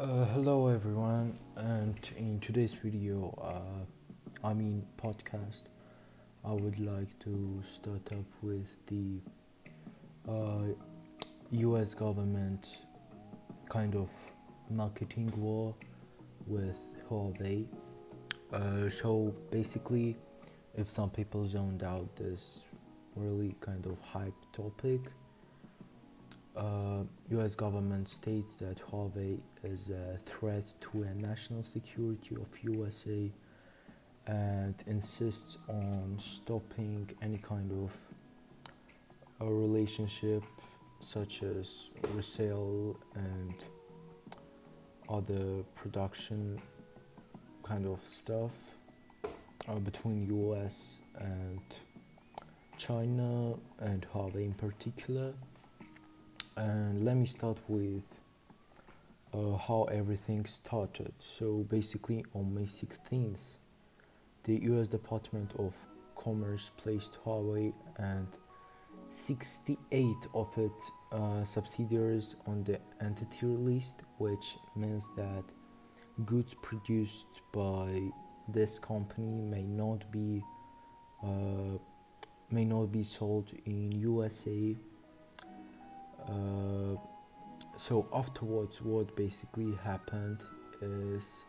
Uh, hello everyone, and in today's video, uh, I mean podcast, I would like to start up with the uh, U.S. government kind of marketing war with Huawei. Uh, so basically, if some people zoned out this really kind of hype topic, uh, U.S. government states that Huawei is a threat to the national security of USA and insists on stopping any kind of a relationship such as resale and other production kind of stuff uh, between US and China and Huawei in particular and let me start with uh, how everything started. So basically, on May 16th, the U.S. Department of Commerce placed Huawei and 68 of its uh, subsidiaries on the entity list, which means that goods produced by this company may not be uh, may not be sold in USA uh, so afterwards, what basically happened is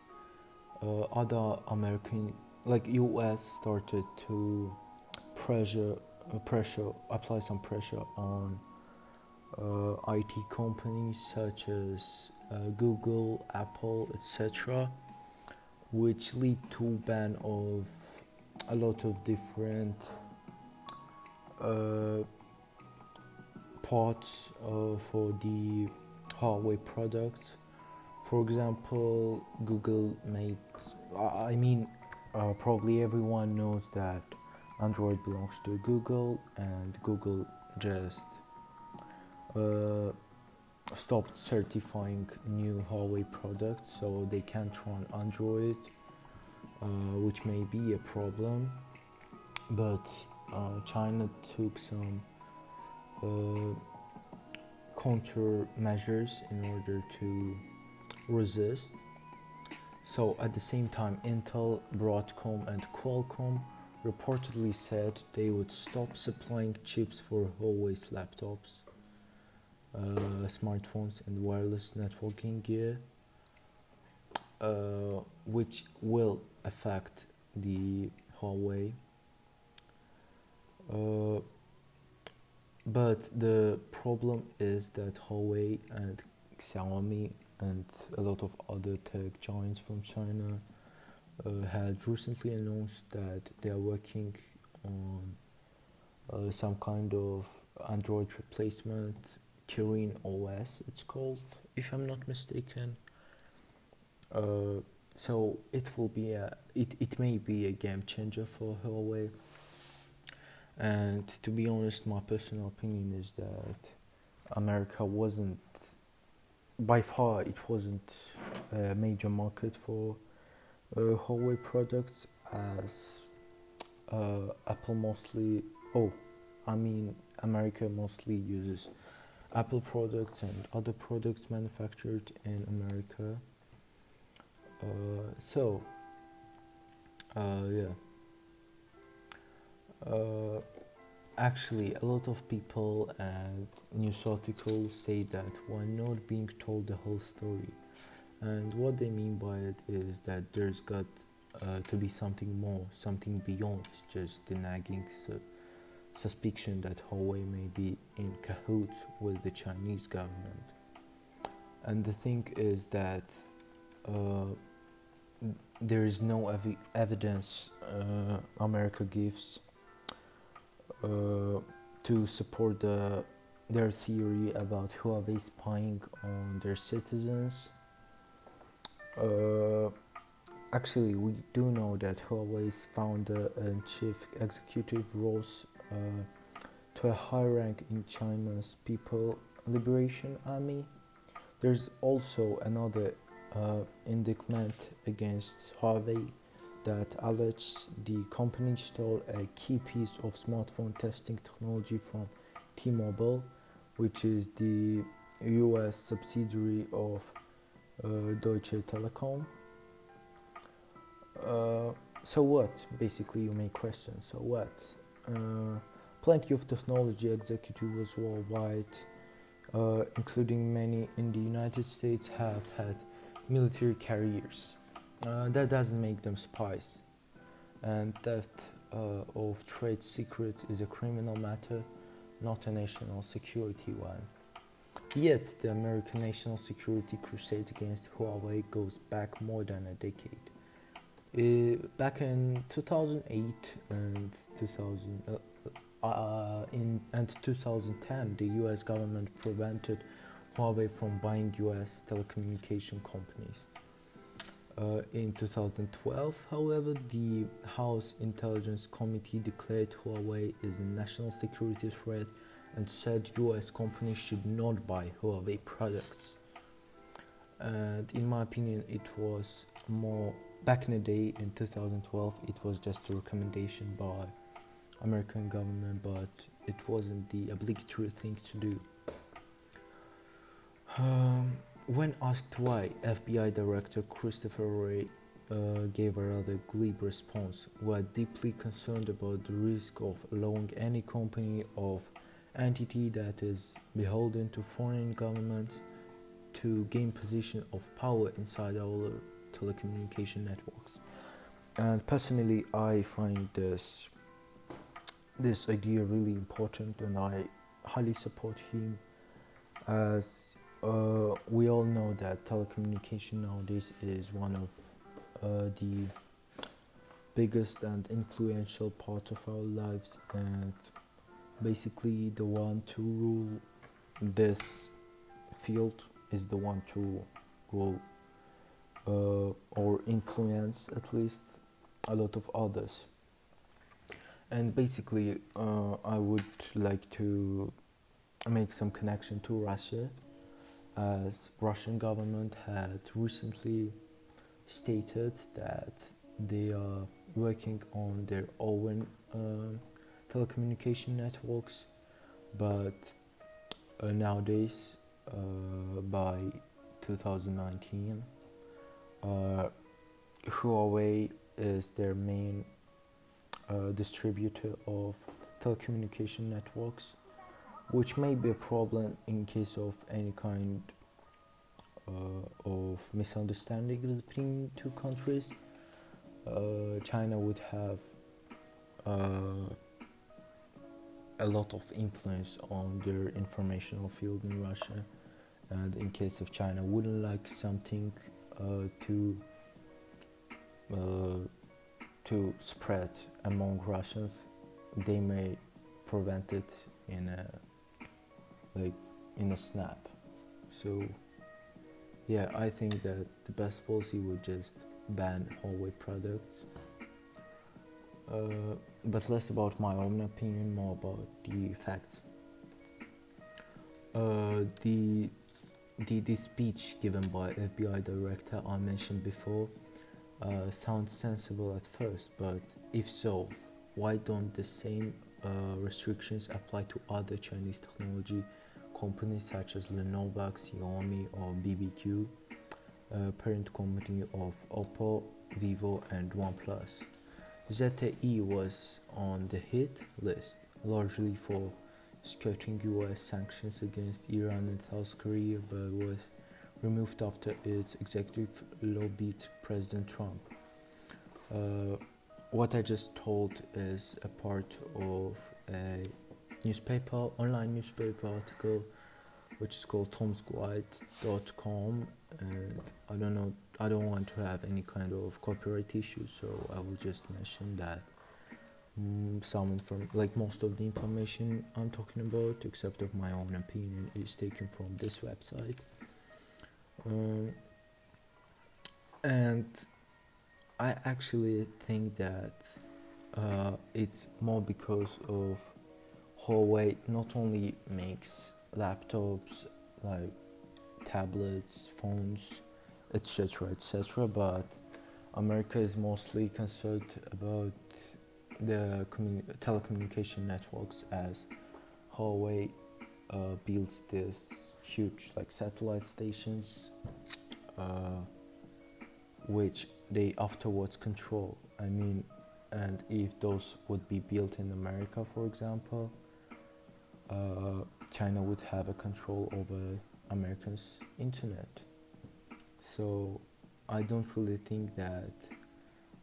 uh, other American, like U.S., started to pressure, uh, pressure, apply some pressure on uh, IT companies such as uh, Google, Apple, etc., which lead to ban of a lot of different uh, for the Huawei products. For example, Google made, I mean, uh, probably everyone knows that Android belongs to Google, and Google just uh, stopped certifying new Huawei products, so they can't run Android, uh, which may be a problem. But uh, China took some uh, countermeasures in order to resist. So at the same time, Intel, Broadcom, and Qualcomm reportedly said they would stop supplying chips for Huawei's laptops, uh, smartphones, and wireless networking gear, uh, which will affect the Huawei. Uh, but the problem is that Huawei and Xiaomi and a lot of other tech giants from China uh, had recently announced that they are working on uh, some kind of Android replacement, Kirin OS, it's called, if I'm not mistaken. Uh, so it will be a, it, it may be a game changer for Huawei and to be honest, my personal opinion is that America wasn't, by far, it wasn't a major market for uh, Huawei products as uh, Apple mostly, oh, I mean, America mostly uses Apple products and other products manufactured in America. Uh, so, uh, yeah. Uh, actually, a lot of people and news articles say that we're not being told the whole story. And what they mean by it is that there's got uh, to be something more, something beyond just the nagging su- suspicion that Huawei may be in cahoots with the Chinese government. And the thing is that uh, there is no ev- evidence uh, America gives to support the, their theory about Huawei spying on their citizens. Uh, actually, we do know that Huawei's founder and chief executive rose uh, to a high rank in China's People Liberation Army. There's also another uh, indictment against Huawei that alleges the company stole a key piece of smartphone testing technology from T-Mobile, which is the US subsidiary of uh, Deutsche Telekom. Uh, so what? Basically, you may question. So what? Uh, plenty of technology executives worldwide, uh, including many in the United States, have had military careers. Uh, that doesn't make them spies, and theft uh, of trade secrets is a criminal matter, not a national security one. Yet, the American national security crusade against Huawei goes back more than a decade. Uh, back in 2008 and 2000, uh, uh, in and 2010, the U.S. government prevented Huawei from buying U.S. telecommunication companies. Uh, in 2012, however, the House Intelligence Committee declared Huawei is a national security threat and said US companies should not buy Huawei products. And in my opinion, it was more back in the day in 2012 it was just a recommendation by american government but it wasn't the obligatory thing to do um, when asked why fbi director christopher wray uh, gave a rather glib response we are deeply concerned about the risk of allowing any company of entity that is beholden to foreign governments to gain position of power inside our telecommunication networks. And personally, I find this this idea really important, and I highly support him. As uh, we all know that telecommunication nowadays is one of uh, the biggest and influential part of our lives, and basically the one to rule this field is the one to rule uh, or influence at least a lot of others. And basically, uh, I would like to make some connection to Russia, as Russian government had recently stated that they are working on their own uh, telecommunication networks, but uh, nowadays, uh, by 2019, uh, Huawei is their main uh, distributor of telecommunication networks, which may be a problem in case of any kind uh, of misunderstanding between two countries. Uh, China would have uh, a lot of influence on their informational field in Russia, and in case of China wouldn't like something uh, to uh, to spread among Russians, they may prevent it in a like in a snap. So yeah, I think that the best policy would just ban Huawei products. Uh, but less about my own opinion, more about the facts. Uh, the the, the speech given by FBI director I mentioned before uh, sounds sensible at first, but if so, why don't the same uh, restrictions apply to other Chinese technology companies such as Lenovo, Xiaomi, or BBK, parent company of Oppo, Vivo, and OnePlus? ZTE was on the hit list largely for skirting US sanctions against Iran and South Korea but was removed after its executive lobbied President Trump. Uh, what I just told is a part of a newspaper, online newspaper article, which is called tomsguide.com, and I don't know, I don't want to have any kind of copyright issue, so I will just mention that mm, some from like most of the information I'm talking about, except of my own opinion, is taken from this website. Um, and I actually think that uh, it's more because of Huawei not only makes laptops like tablets, phones, etc., etc., but America is mostly concerned about the commun- telecommunication networks as Huawei uh, builds this huge like satellite stations uh, which they afterwards control. I mean, and if those would be built in America, for example, uh, China would have a control over Americans' internet. So I don't really think that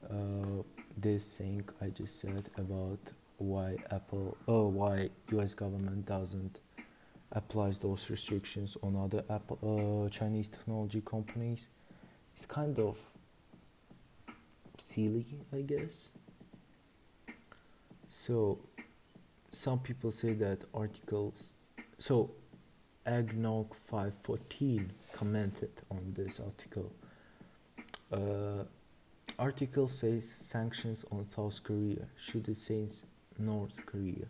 uh, this thing I just said about why Apple, oh, why U.S. government doesn't applies those restrictions on other Apple, uh, Chinese technology companies is kind of silly, I guess. So, some people say that articles. So, Eggnog 514 commented on this article. Uh, article says sanctions on South Korea. Should it say North Korea?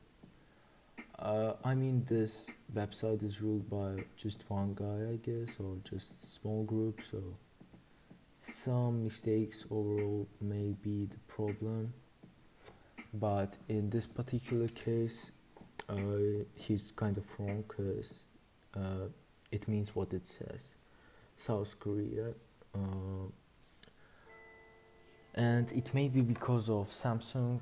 Uh, I mean, this website is ruled by just one guy, I guess, or just small group. So some mistakes overall may be the problem, but in this particular case, uh, he's kind of wrong because uh, it means what it says. South Korea. Uh, and it may be because of Samsung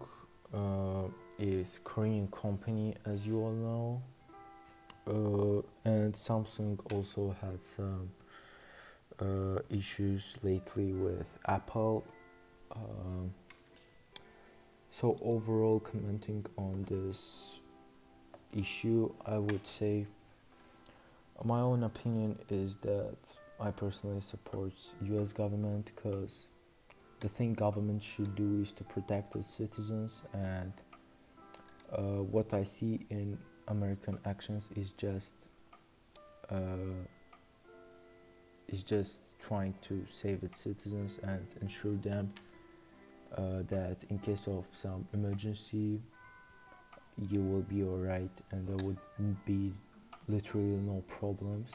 uh, is Korean company as you all know uh, and Samsung also had some uh, issues lately with Apple so overall commenting on this issue I would say my own opinion is that I personally support US government because the thing government should do is to protect its citizens and uh, what I see in American actions is just uh, is just trying to save its citizens and ensure them that in case of some emergency you will be alright and there would be literally no problems.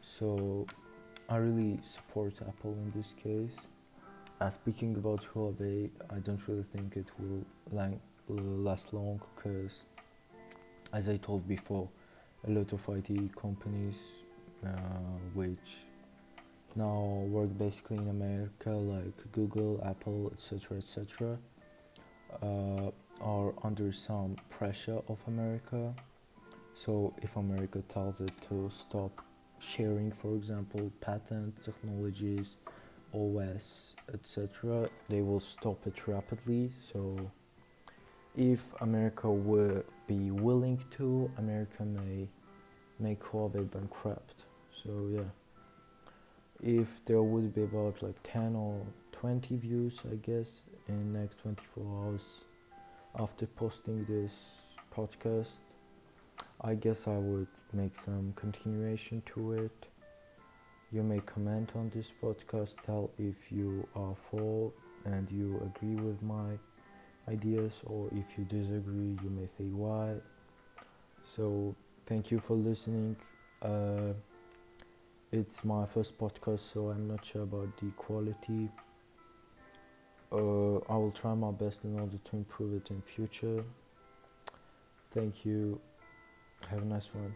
So I really support Apple in this case. Uh, speaking about Huawei I don't really think it will lang- last long because as I told before a lot of IT companies uh, which now work basically in America like Google, Apple, etc. etc. Uh, are under some pressure of America. So if America tells it to stop sharing, for example, patent technologies, OS, etc., they will stop it rapidly. So if America would be willing to, America may make Huawei bankrupt. So yeah, if there would be about like 10 or 20 views, I guess, in next 24 hours after posting this podcast, I guess I would make some continuation to it. You may comment on this podcast, tell if you are for and you agree with my ideas or if you disagree you may say why so thank you for listening uh, it's my first podcast so i'm not sure about the quality. Uh, i will try my best in order to improve it in future. Thank you. Have a nice one